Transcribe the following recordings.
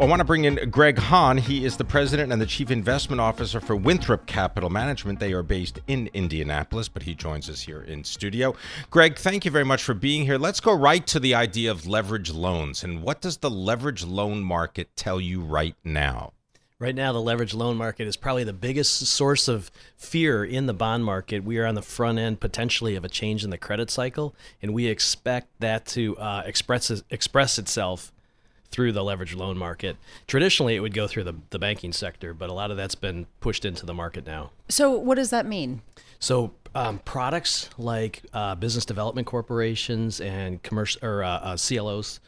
I want to bring in Greg Hahn. He is the president and the chief investment officer for Winthrop Capital Management. They are based in Indianapolis, but he joins us here in studio. Greg, thank you very much for being here. Let's go right to the idea of leverage loans. And what does the leverage loan market tell you right now? Right now, the leverage loan market is probably the biggest source of fear in the bond market. We are on the front end potentially of a change in the credit cycle, and we expect that to uh, express express itself through the leveraged loan market. Traditionally, it would go through the, the banking sector, but a lot of that's been pushed into the market now. So, what does that mean? So, um, products like uh, business development corporations and commercial or uh, uh, CLOs,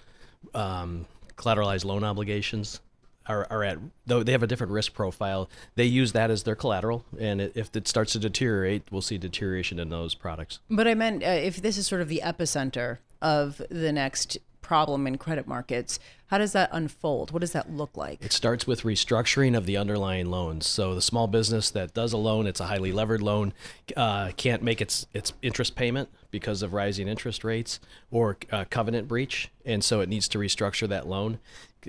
um, collateralized loan obligations, are, are at though they have a different risk profile. They use that as their collateral, and it, if it starts to deteriorate, we'll see deterioration in those products. But I meant uh, if this is sort of the epicenter of the next problem in credit markets. How does that unfold? What does that look like? It starts with restructuring of the underlying loans. So the small business that does a loan, it's a highly levered loan, uh, can't make its its interest payment because of rising interest rates or uh, covenant breach, and so it needs to restructure that loan.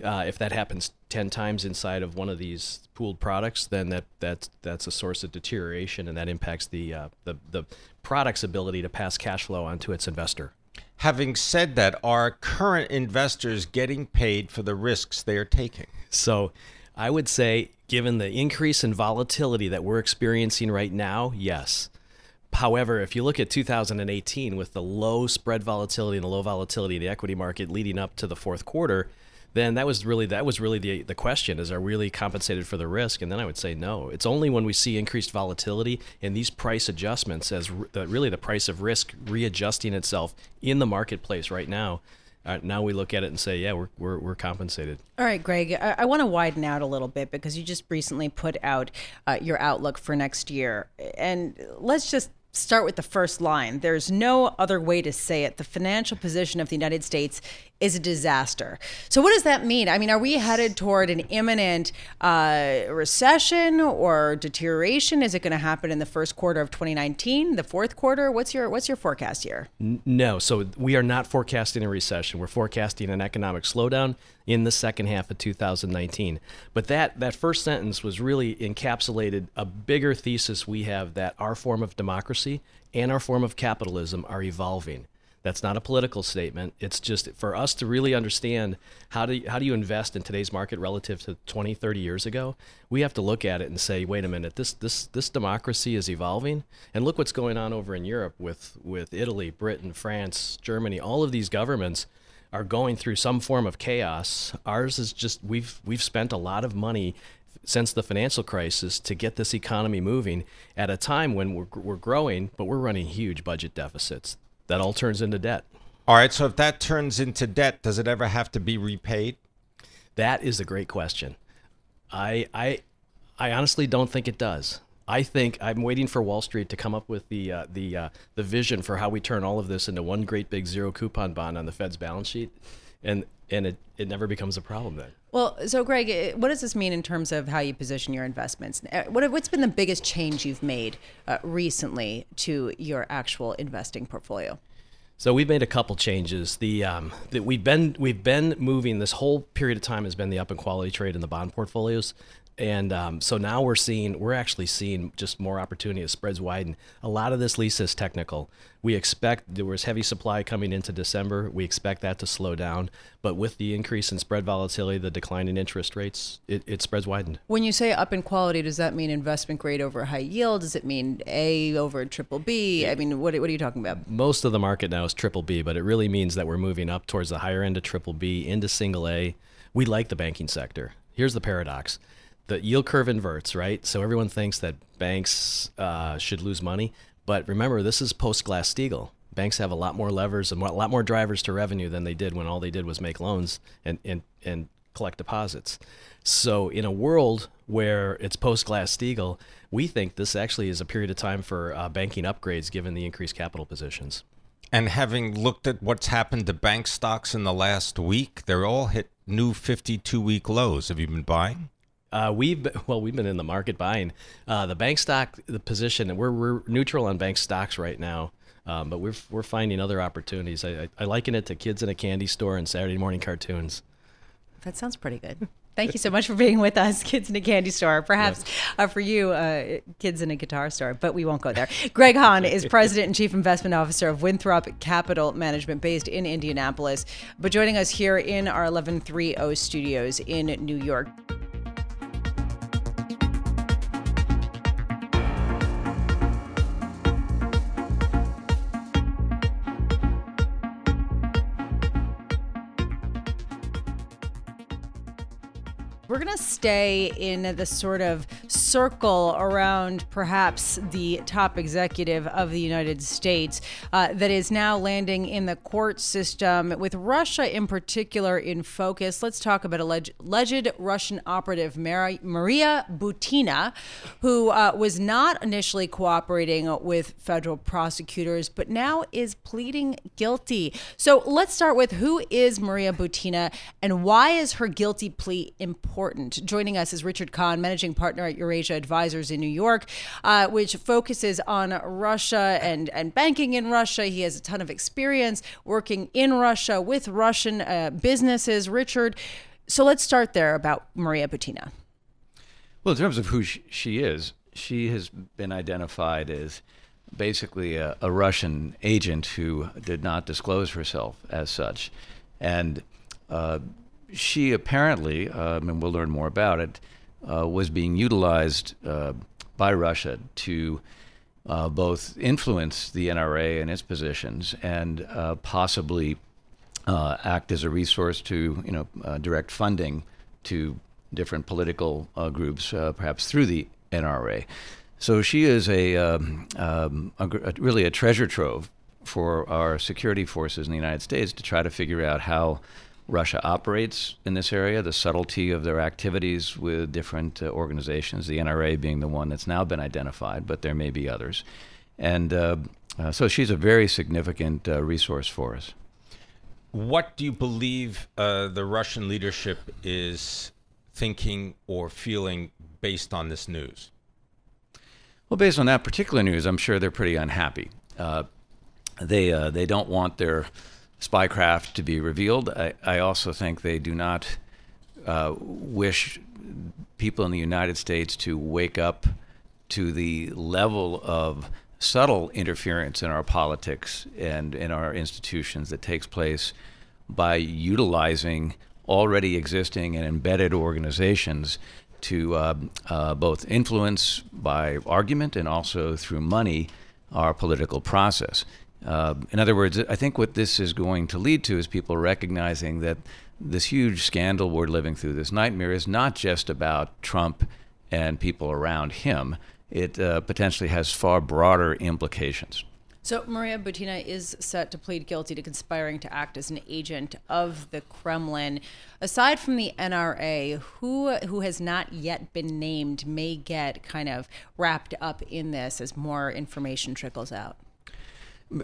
Uh, if that happens ten times inside of one of these pooled products, then that that's that's a source of deterioration, and that impacts the uh, the the product's ability to pass cash flow onto its investor. Having said that, are current investors getting paid for the risks they are taking? So, I would say, given the increase in volatility that we're experiencing right now, yes. However, if you look at 2018 with the low spread volatility and the low volatility of the equity market leading up to the fourth quarter, then that was really that was really the the question is are we really compensated for the risk and then I would say no it's only when we see increased volatility and these price adjustments as the, really the price of risk readjusting itself in the marketplace right now uh, now we look at it and say, yeah, we're, we're, we're compensated. All right, Greg, I, I want to widen out a little bit because you just recently put out uh, your outlook for next year. And let's just start with the first line. There's no other way to say it. The financial position of the United States is a disaster. So, what does that mean? I mean, are we headed toward an imminent uh, recession or deterioration? Is it going to happen in the first quarter of 2019, the fourth quarter? What's your what's your forecast here? No, so we are not forecasting a recession. We're forecasting an economic slowdown in the second half of 2019. But that that first sentence was really encapsulated a bigger thesis we have that our form of democracy and our form of capitalism are evolving. That's not a political statement. It's just for us to really understand how do you, how do you invest in today's market relative to 20, 30 years ago. We have to look at it and say, wait a minute, this this this democracy is evolving, and look what's going on over in Europe with with Italy, Britain, France, Germany. All of these governments are going through some form of chaos. Ours is just we've we've spent a lot of money since the financial crisis to get this economy moving at a time when we're, we're growing, but we're running huge budget deficits that all turns into debt. All right. So if that turns into debt, does it ever have to be repaid? That is a great question. I I I honestly don't think it does. I think I'm waiting for Wall Street to come up with the uh, the uh, the vision for how we turn all of this into one great big zero coupon bond on the Fed's balance sheet, and and it, it never becomes a problem then. Well, so Greg, what does this mean in terms of how you position your investments? Eh, what, what's been the biggest change you've made uh, recently to your actual investing portfolio? So we've made a couple changes. The um, that we've been we've been moving this whole period of time has been the up in quality trade in the bond portfolios and um, so now we're seeing we're actually seeing just more opportunity as spreads widen. A lot of this lease is technical. We expect there was heavy supply coming into december. We expect that to slow down. But with the increase in spread volatility the decline in interest rates it, it spreads widened. When you say up in quality does that mean investment grade over high yield? Does it mean a over triple b? I mean what, what are you talking about? Most of the market now is triple b but it really means that we're moving up towards the higher end of triple b into single a. We like the banking sector. Here's the paradox the yield curve inverts, right? So everyone thinks that banks uh, should lose money, but remember, this is post Glass Steagall. Banks have a lot more levers and a lot more drivers to revenue than they did when all they did was make loans and and and collect deposits. So, in a world where it's post Glass Steagall, we think this actually is a period of time for uh, banking upgrades given the increased capital positions. And having looked at what's happened to bank stocks in the last week, they're all hit new 52 week lows. Have you been buying? Uh, we've been, well, we've been in the market buying uh, the bank stock the position. We're we're neutral on bank stocks right now, um, but we're we're finding other opportunities. I, I, I liken it to kids in a candy store and Saturday morning cartoons. That sounds pretty good. Thank you so much for being with us, Kids in a Candy Store. Perhaps uh, for you, uh, Kids in a Guitar Store, but we won't go there. Greg Hahn is President and Chief Investment Officer of Winthrop Capital Management based in Indianapolis, but joining us here in our 1130 studios in New York. To stay in the sort of circle around perhaps the top executive of the United States uh, that is now landing in the court system, with Russia in particular in focus. Let's talk about alleged, alleged Russian operative Maria Butina, who uh, was not initially cooperating with federal prosecutors, but now is pleading guilty. So let's start with who is Maria Butina and why is her guilty plea important? important. Joining us is Richard Conn, managing partner at Eurasia Advisors in New York, uh, which focuses on Russia and, and banking in Russia. He has a ton of experience working in Russia with Russian uh, businesses. Richard, so let's start there about Maria Butina. Well, in terms of who she is, she has been identified as basically a, a, Russian agent who did not disclose herself as such. And uh, she apparently, um, and we'll learn more about it, uh, was being utilized uh, by Russia to uh, both influence the NRA and its positions and uh, possibly uh, act as a resource to, you know, uh, direct funding to different political groups, perhaps through the NRA. So she is a, um, um, a, a, really a treasure trove for our security forces in the United States to try to figure out how Russia operates in this area, the subtlety of their activities with different uh, organizations, the NRA being the one that's now been identified, but there may be others. And uh, uh, so she's a very significant uh, resource for us. What do you believe uh, the Russian leadership is thinking or feeling based on this news? Well, based on that particular news, I'm sure they're pretty unhappy. Uh, they they don't want their spycraft to be revealed. I, I also think they do not uh, wish people in the United States to wake up to the level of subtle interference in our politics and in our institutions that takes place by utilizing already existing and embedded organizations to uh, uh, both influence by argument and also through money our political process. Uh, in other words, I think what this is going to lead to is people recognizing that this huge scandal we're living through, this nightmare, is not just about Trump and people around him. It uh, potentially has far broader implications. So, Maria Butina is set to plead guilty to conspiring to act as an agent of the Kremlin. Aside from the NRA, who who has not yet been named may get kind of wrapped up in this as more information trickles out?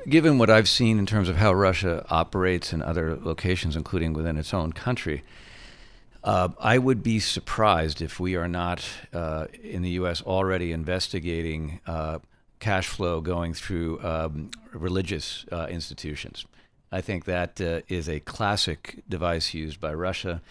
Given what I've seen in terms of how Russia operates in other locations, including within its own country, uh, I would be surprised if we are not uh, in the U.S. already investigating uh, cash flow going through um, religious uh, institutions. I think that uh, is a classic device used by Russia.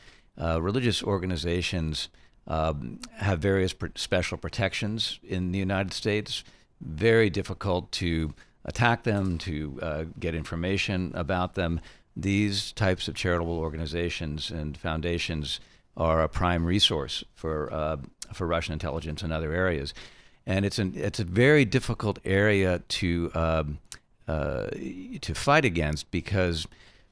Uh, religious organizations um, have various special protections in the United States. Very difficult to attack them, to uh, get information about them. These types of charitable organizations and foundations are a prime resource for uh, for Russian intelligence in other areas, and it's an it's a very difficult area to um, uh, to fight against because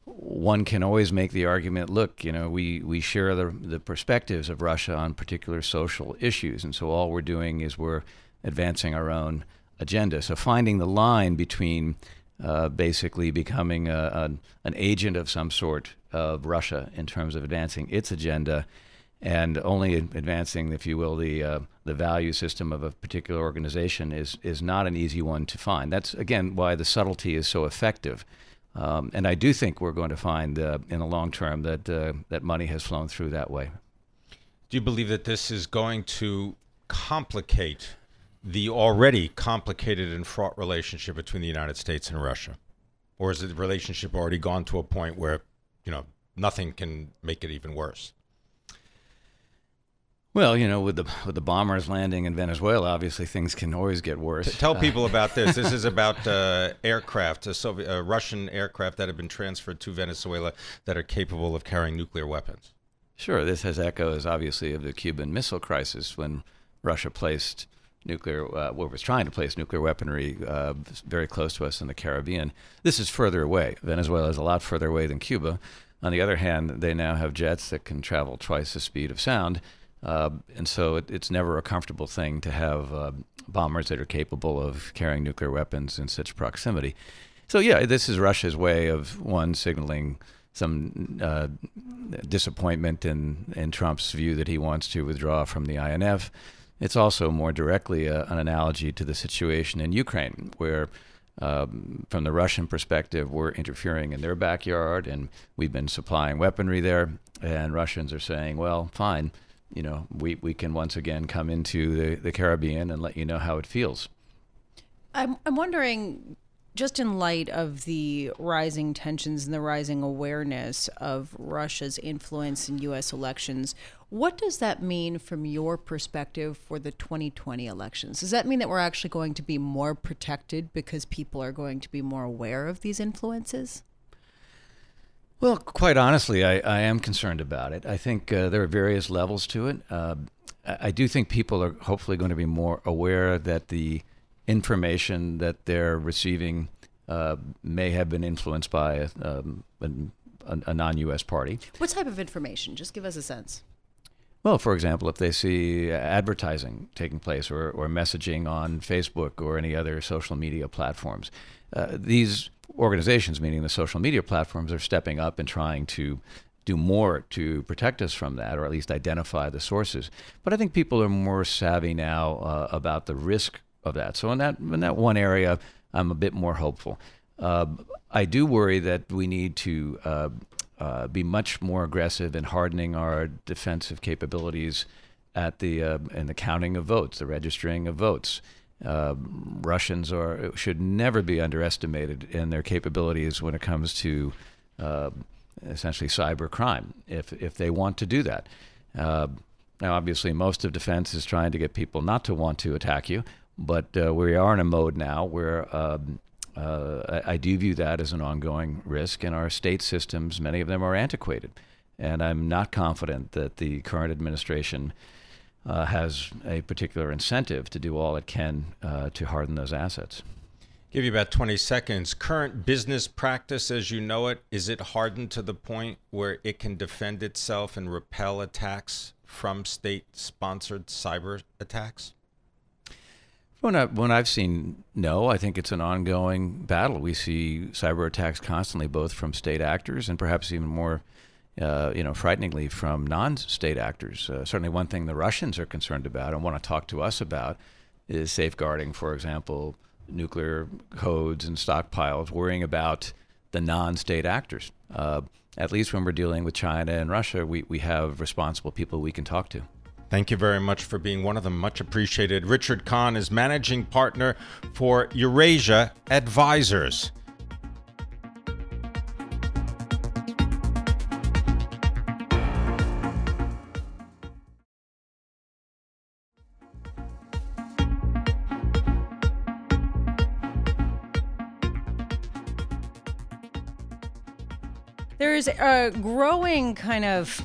one can always make the argument look you know we we share the the perspectives of Russia on particular social issues and so all we're doing is we're advancing our own agenda. So finding the line between uh, basically becoming a, a, an agent of some sort of Russia in terms of advancing its agenda and only advancing, if you will, the uh, the value system of a particular organization is is not an easy one to find. That's again why the subtlety is so effective. Um, and I do think we're going to find uh, in the long term that uh, that money has flown through that way. Do you believe that this is going to complicate the already complicated and fraught relationship between the United States and Russia, or is the relationship already gone to a point where you know nothing can make it even worse? Well, you know, with the with the bombers landing in Venezuela, obviously things can always get worse. T- tell people about this. This is about uh, aircraft, a Soviet, uh, Russian aircraft that have been transferred to Venezuela that are capable of carrying nuclear weapons. Sure, this has echoes, obviously, of the Cuban Missile Crisis when Russia placed nuclear, uh, well, was trying to place nuclear weaponry uh, very close to us in the Caribbean. This is further away. Venezuela is a lot further away than Cuba. On the other hand, they now have jets that can travel twice the speed of sound uh, and so it, it's never a comfortable thing to have uh, bombers that are capable of carrying nuclear weapons in such proximity. So, yeah, this is Russia's way of one signaling some uh, disappointment in, in Trump's view that he wants to withdraw from the INF. It's also more directly a, uh, an analogy to the situation in Ukraine, where um, from the Russian perspective, we're interfering in their backyard and we've been supplying weaponry there. And Russians are saying, well, fine, you know, we, we can once again come into the, the Caribbean and let you know how it feels. I'm, I'm wondering, just in light of the rising tensions and the rising awareness of Russia's influence in U.S. elections, what does that mean from your perspective for the 2020 elections? Does that mean that we're actually going to be more protected because people are going to be more aware of these influences? Well, quite honestly, I, I am concerned about it. I think uh, there are various levels to it. Uh, I do think people are hopefully going to be more aware that the information that they're receiving uh, may have been influenced by um, a, a non US party. What type of information? Just give us a sense. Well, for example, if they see advertising taking place or, or messaging on Facebook or any other social media platforms, uh, these organizations, meaning the social media platforms, are stepping up and trying to do more to protect us from that, or at least identify the sources. But I think people are more savvy now uh, about the risk of that. So in that in that one area, I'm a bit more hopeful. Uh, I do worry that we need to uh, uh be much more aggressive in hardening our defensive capabilities at the uh, in the counting of votes, the registering of votes. Uh, Russians are should never be underestimated in their capabilities when it comes to uh, essentially cyber crime. If if they want to do that, now obviously most of defense is trying to get people not to want to attack you, but uh, we are in a mode now where. Um, uh, I, I do view that as an ongoing risk, and our state systems, many of them are antiquated. And I'm not confident that the current administration uh, has a particular incentive to do all it can uh, to harden those assets. Give you about 20 seconds. Current business practice as you know it, is it hardened to the point where it can defend itself and repel attacks from state sponsored cyber attacks? When, I, when I've seen no, I think it's an ongoing battle. We see cyber attacks constantly, both from state actors and perhaps even more uh, you know, frighteningly from non-state actors. Uh, certainly, one thing the Russians are concerned about and want to talk to us about is safeguarding, for example, nuclear codes and stockpiles, worrying about the non-state actors. Uh, at least when we're dealing with China and Russia, we, we have responsible people we can talk to. Thank you very much for being one of them. Much appreciated. Richard Conn is managing partner for Eurasia Advisors. There's a growing kind of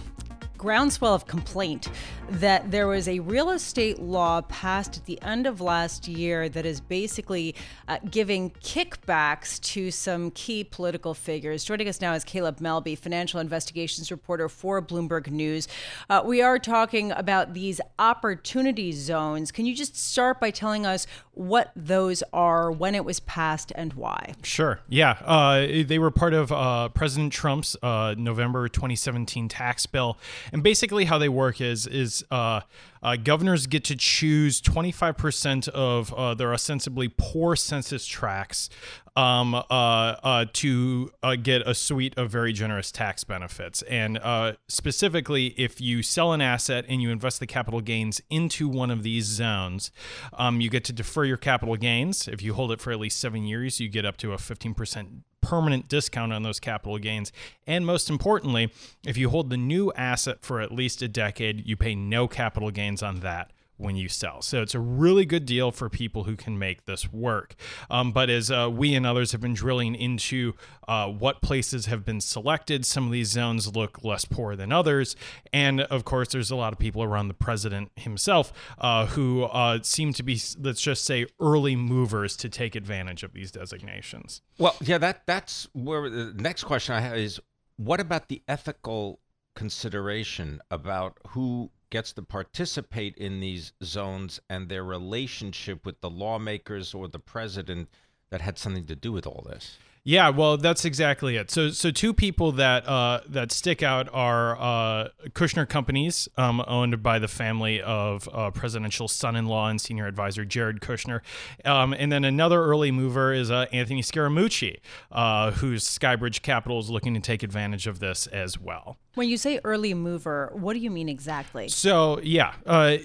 groundswell of complaint that there was a real estate law passed at the end of last year that is basically uh, giving kickbacks to some key political figures. Joining us now is Caleb Melby, financial investigations reporter for Bloomberg News. Uh, we are talking about these opportunity zones. Can you just start by telling us what those are, when it was passed, and why? Sure. Yeah. Uh, they were part of uh, President Trump's uh, November 2017 tax bill. And basically, how they work is is uh, uh, governors get to choose 25% of uh, their ostensibly poor census tracts um, uh, uh, to uh, get a suite of very generous tax benefits. And uh, specifically, if you sell an asset and you invest the capital gains into one of these zones, um, you get to defer your capital gains. If you hold it for at least seven years, you get up to a 15% permanent discount on those capital gains. And most importantly, if you hold the new asset for at least a decade, you pay no capital gains on that when you sell. So it's a really good deal for people who can make this work. Um, but as uh, we and others have been drilling into uh, what places have been selected, some of these zones look less poor than others. And of course, there's a lot of people around the president himself uh, who uh, seem to be, let's just say, early movers to take advantage of these designations. Well, yeah, that that's where the next question I have is what about the ethical consideration about who gets to participate in these zones and their relationship with the lawmakers or the president that had something to do with all this. Yeah, well, that's exactly it. So, so two people that uh, that stick out are uh, Kushner Companies, um, owned by the family of uh, presidential son-in-law and senior advisor Jared Kushner, um, and then another early mover is uh, Anthony Scaramucci, uh, whose Skybridge Capital is looking to take advantage of this as well. When you say early mover, what do you mean exactly? So, yeah. Uh,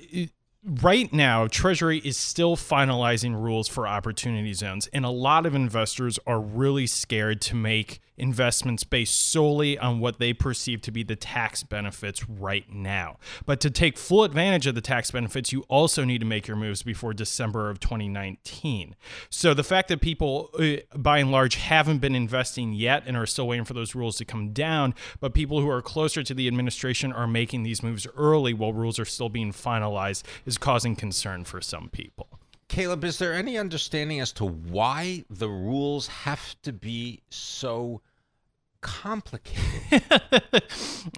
right now, Treasury is still finalizing rules for opportunity zones, and a lot of investors are really scared to make investments based solely on what they perceive to be the tax benefits right now. But to take full advantage of the tax benefits, you also need to make your moves before December of 2019. So the fact that people, uh, by and large, haven't been investing yet and are still waiting for those rules to come down, but people who are closer to the administration are making these moves early while rules are still being finalized is causing concern for some people. Caleb, is there any understanding as to why the rules have to be so complicated.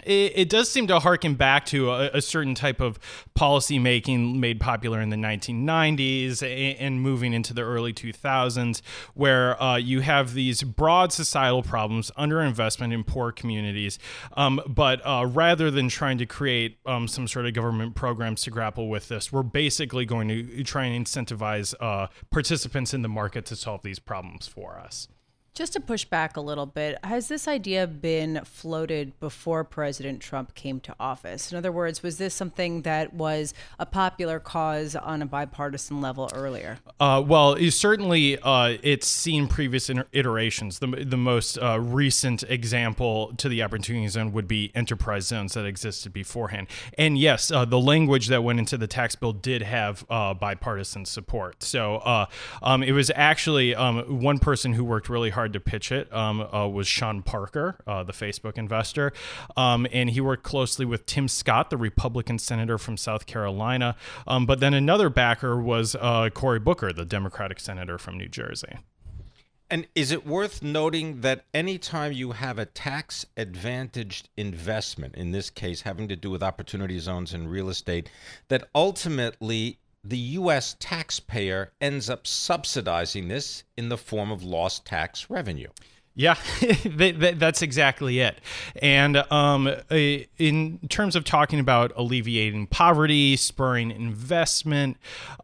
it, it, does seem to harken back to a, a, certain type of policy making made popular in the 1990s and, and moving into the early 2000s, where uh, you have these broad societal problems, underinvestment in poor communities. Um, but uh, rather than trying to create um, some sort of government programs to grapple with this, we're basically going to try and incentivize uh, participants in the market to solve these problems for us. Just to push back a little bit, has this idea been floated before President Trump came to office? In other words, was this something that was a popular cause on a bipartisan level earlier? Uh, well, certainly uh, it's seen previous iterations. The, the most uh, recent example to the opportunity zone would be enterprise zones that existed beforehand. And yes, uh, the language that went into the tax bill did have uh, bipartisan support. So uh, um, it was actually um, one person who worked really hard to pitch it um, uh, was Sean Parker, uh, the Facebook investor. Um, and he worked closely with Tim Scott, the Republican senator from South Carolina. Um, but then another backer was uh, Cory Booker, the Democratic senator from New Jersey. And is it worth noting that anytime you have a tax advantaged investment, in this case having to do with opportunity zones in real estate, that ultimately the U.S. taxpayer ends up subsidizing this in the form of lost tax revenue. Yeah, that's exactly it. And um, in terms of talking about alleviating poverty, spurring investment,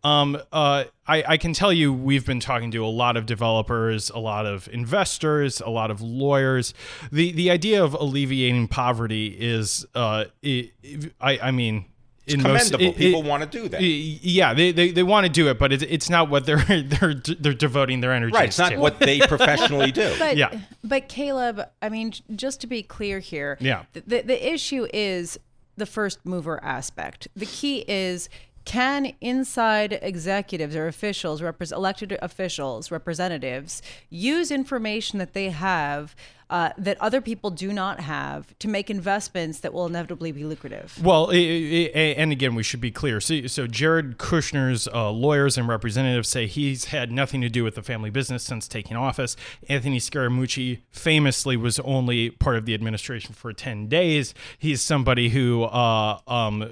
um, uh, I, I, can tell you we've been talking to a lot of developers, a lot of investors, a lot of lawyers. The the idea of alleviating poverty is, uh, it, I, I mean, it's commendable. Most, it, People it, want to do that. Yeah, they, they, they want to do it, but it's, it's not what they're they're they're devoting their energy. To. Right. It's not to. what they professionally do. But, yeah. But Caleb, I mean, just to be clear here, yeah. The the issue is the first mover aspect. The key is can inside executives or officials, elected officials, representatives, use information that they have uh, that other people do not have to make investments that will inevitably be lucrative. Well, it, it, and again, we should be clear. So, so Jared Kushner's uh, lawyers and representatives say he's had nothing to do with the family business since taking office. Anthony Scaramucci famously was only part of the administration for 10 days. He's somebody who uh, um,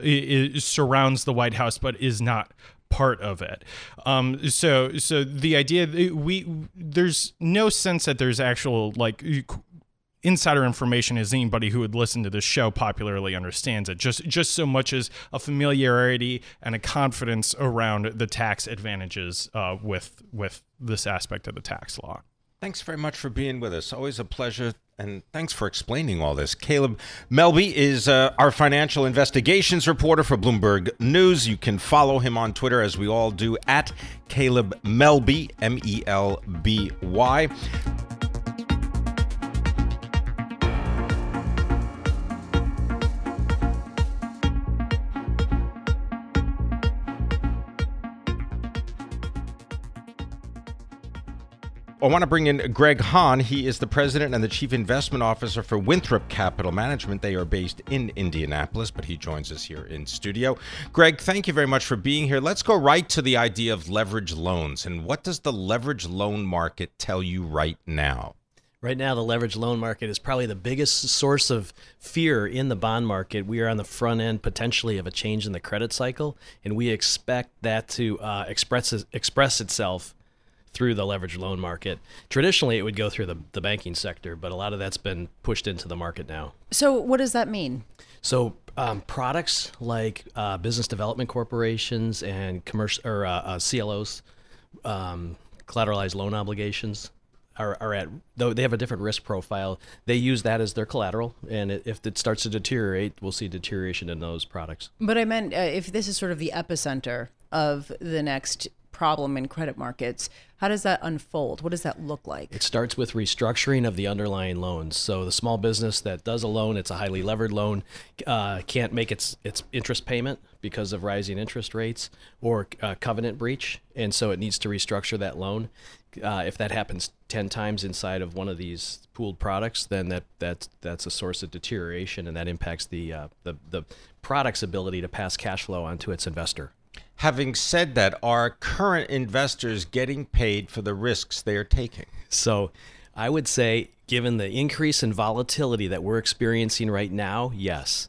surrounds the White House but is not part of it. Um, so so the idea we there's no sense that there's actual like insider information as anybody who would listen to this show popularly understands it. Just just so much as a familiarity and a confidence around the tax advantages uh, with with this aspect of the tax law. Thanks very much for being with us. Always a pleasure and thanks for explaining all this. Caleb Melby is uh, our financial investigations reporter for Bloomberg News. You can follow him on Twitter, as we all do, at Caleb Melby, M E L B Y. I want to bring in Greg Hahn. He is the president and the chief investment officer for Winthrop Capital Management. They are based in Indianapolis, but he joins us here in studio. Greg, thank you very much for being here. Let's go right to the idea of leverage loans. And what does the leverage loan market tell you right now? Right now, the leverage loan market is probably the biggest source of fear in the bond market. We are on the front end potentially of a change in the credit cycle, and we expect that to uh, express express itself through the leverage loan market. Traditionally, it would go through the, the banking sector, but a lot of that's been pushed into the market now. So, what does that mean? So, um, products like uh, business development corporations and commercial or uh, uh, CLOs, um, collateralized loan obligations, are, are at though they have a different risk profile. They use that as their collateral, and it, if it starts to deteriorate, we'll see deterioration in those products. But I meant uh, if this is sort of the epicenter of the next problem in credit markets. How does that unfold? What does that look like? It starts with restructuring of the underlying loans. So the small business that does a loan, it's a highly levered loan, uh, can't make its its interest payment because of rising interest rates or uh, covenant breach, and so it needs to restructure that loan. Uh, if that happens ten times inside of one of these pooled products, then that that's that's a source of deterioration, and that impacts the uh, the the product's ability to pass cash flow onto its investor. Having said that, are current investors getting paid for the risks they are taking? So, I would say, given the increase in volatility that we're experiencing right now, yes.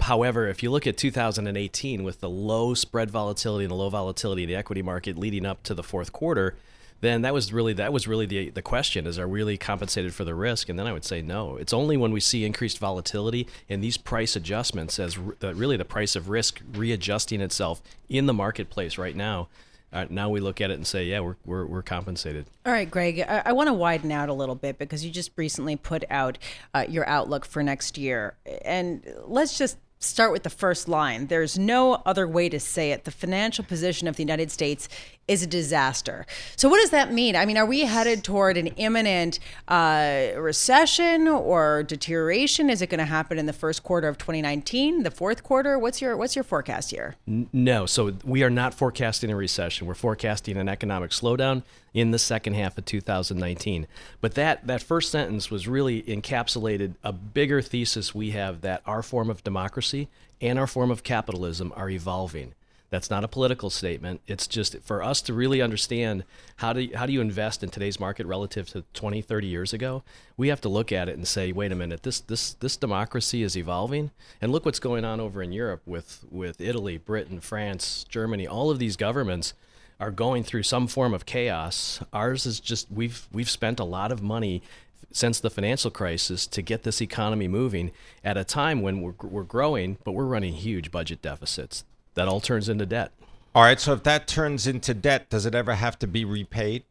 However, if you look at 2018 with the low spread volatility and the low volatility of the equity market leading up to the fourth quarter, then that was really that was really the the question is are we really compensated for the risk and then I would say no it's only when we see increased volatility and these price adjustments as the, really the price of risk readjusting itself in the marketplace right now uh, now we look at it and say, yeah, we're, we're, we're compensated. All right, Greg, I, I want to widen out a little bit because you just recently put out uh, your outlook for next year. And let's just start with the first line. There's no other way to say it. The financial position of the United States is a disaster. So, what does that mean? I mean, are we headed toward an imminent uh, recession or deterioration? Is it going to happen in the first quarter of 2019, the fourth quarter? What's your What's your forecast here? No, so we are not forecasting a recession. We're forecasting an economic slowdown in the second half of 2019. But that that first sentence was really encapsulated a bigger thesis we have that our form of democracy and our form of capitalism are evolving. That's not a political statement. It's just for us to really understand how do you, how do you invest in today's market relative to 20, 30 years ago. We have to look at it and say, wait a minute, this this this democracy is evolving, and look what's going on over in Europe with with Italy, Britain, France, Germany. All of these governments are going through some form of chaos. Ours is just we've we've spent a lot of money since the financial crisis to get this economy moving at a time when we're, we're growing, but we're running huge budget deficits. That all turns into debt. All right. So if that turns into debt, does it ever have to be repaid?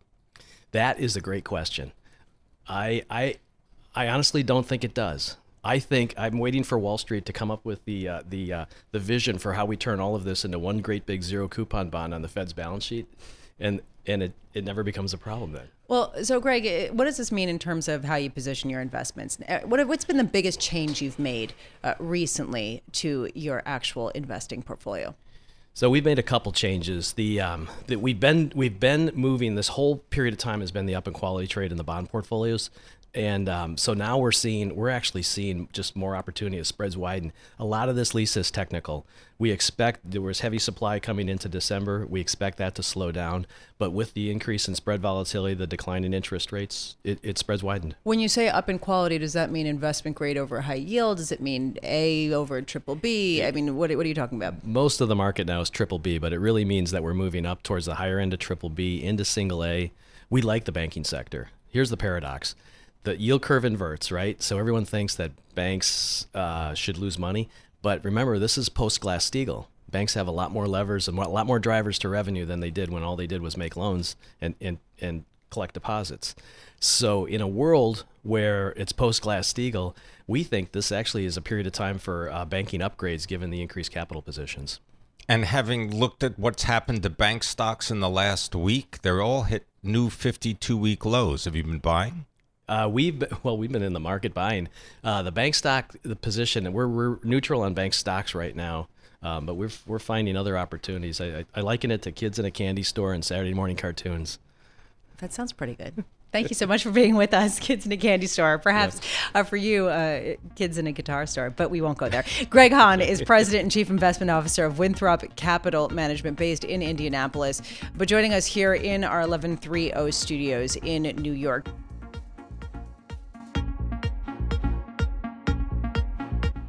That is a great question. I I I honestly don't think it does. I think I'm waiting for Wall Street to come up with the uh, the uh, the vision for how we turn all of this into one great big zero coupon bond on the Fed's balance sheet, and and it, it never becomes a problem then. Well, so Greg, what does this mean in terms of how you position your investments? Eh, what, what's been the biggest change you've made uh, recently to your actual investing portfolio? So we've made a couple changes. The um, that we've been we've been moving this whole period of time has been the up in quality trade in the bond portfolios. And um, so now we're seeing, we're actually seeing just more opportunity as spreads widen. A lot of this lease is technical. We expect there was heavy supply coming into December. We expect that to slow down. But with the increase in spread volatility, the decline in interest rates, it, it spreads widened. When you say up in quality, does that mean investment grade over high yield? Does it mean A over triple B? I mean, what, what are you talking about? Most of the market now is triple B, but it really means that we're moving up towards the higher end of triple B into single A. We like the banking sector. Here's the paradox the yield curve inverts, right? So everyone thinks that banks uh, should lose money. But remember, this is post Glass Steagall. Banks have a lot more levers and a lot more drivers to revenue than they did when all they did was make loans and, and, and collect deposits. So, in a world where it's post Glass Steagall, we think this actually is a period of time for uh, banking upgrades given the increased capital positions. And having looked at what's happened to bank stocks in the last week, they're all hit new 52 week lows. Have you been buying? Uh, we've well, we've been in the market buying uh, the bank stock the position. We're we're neutral on bank stocks right now, um, but we're we're finding other opportunities. I, I, I liken it to kids in a candy store and Saturday morning cartoons. That sounds pretty good. Thank you so much for being with us, Kids in a Candy Store. Perhaps uh, for you, uh, Kids in a Guitar Store, but we won't go there. Greg Hahn is President and Chief Investment Officer of Winthrop Capital Management based in Indianapolis, but joining us here in our 1130 studios in New York.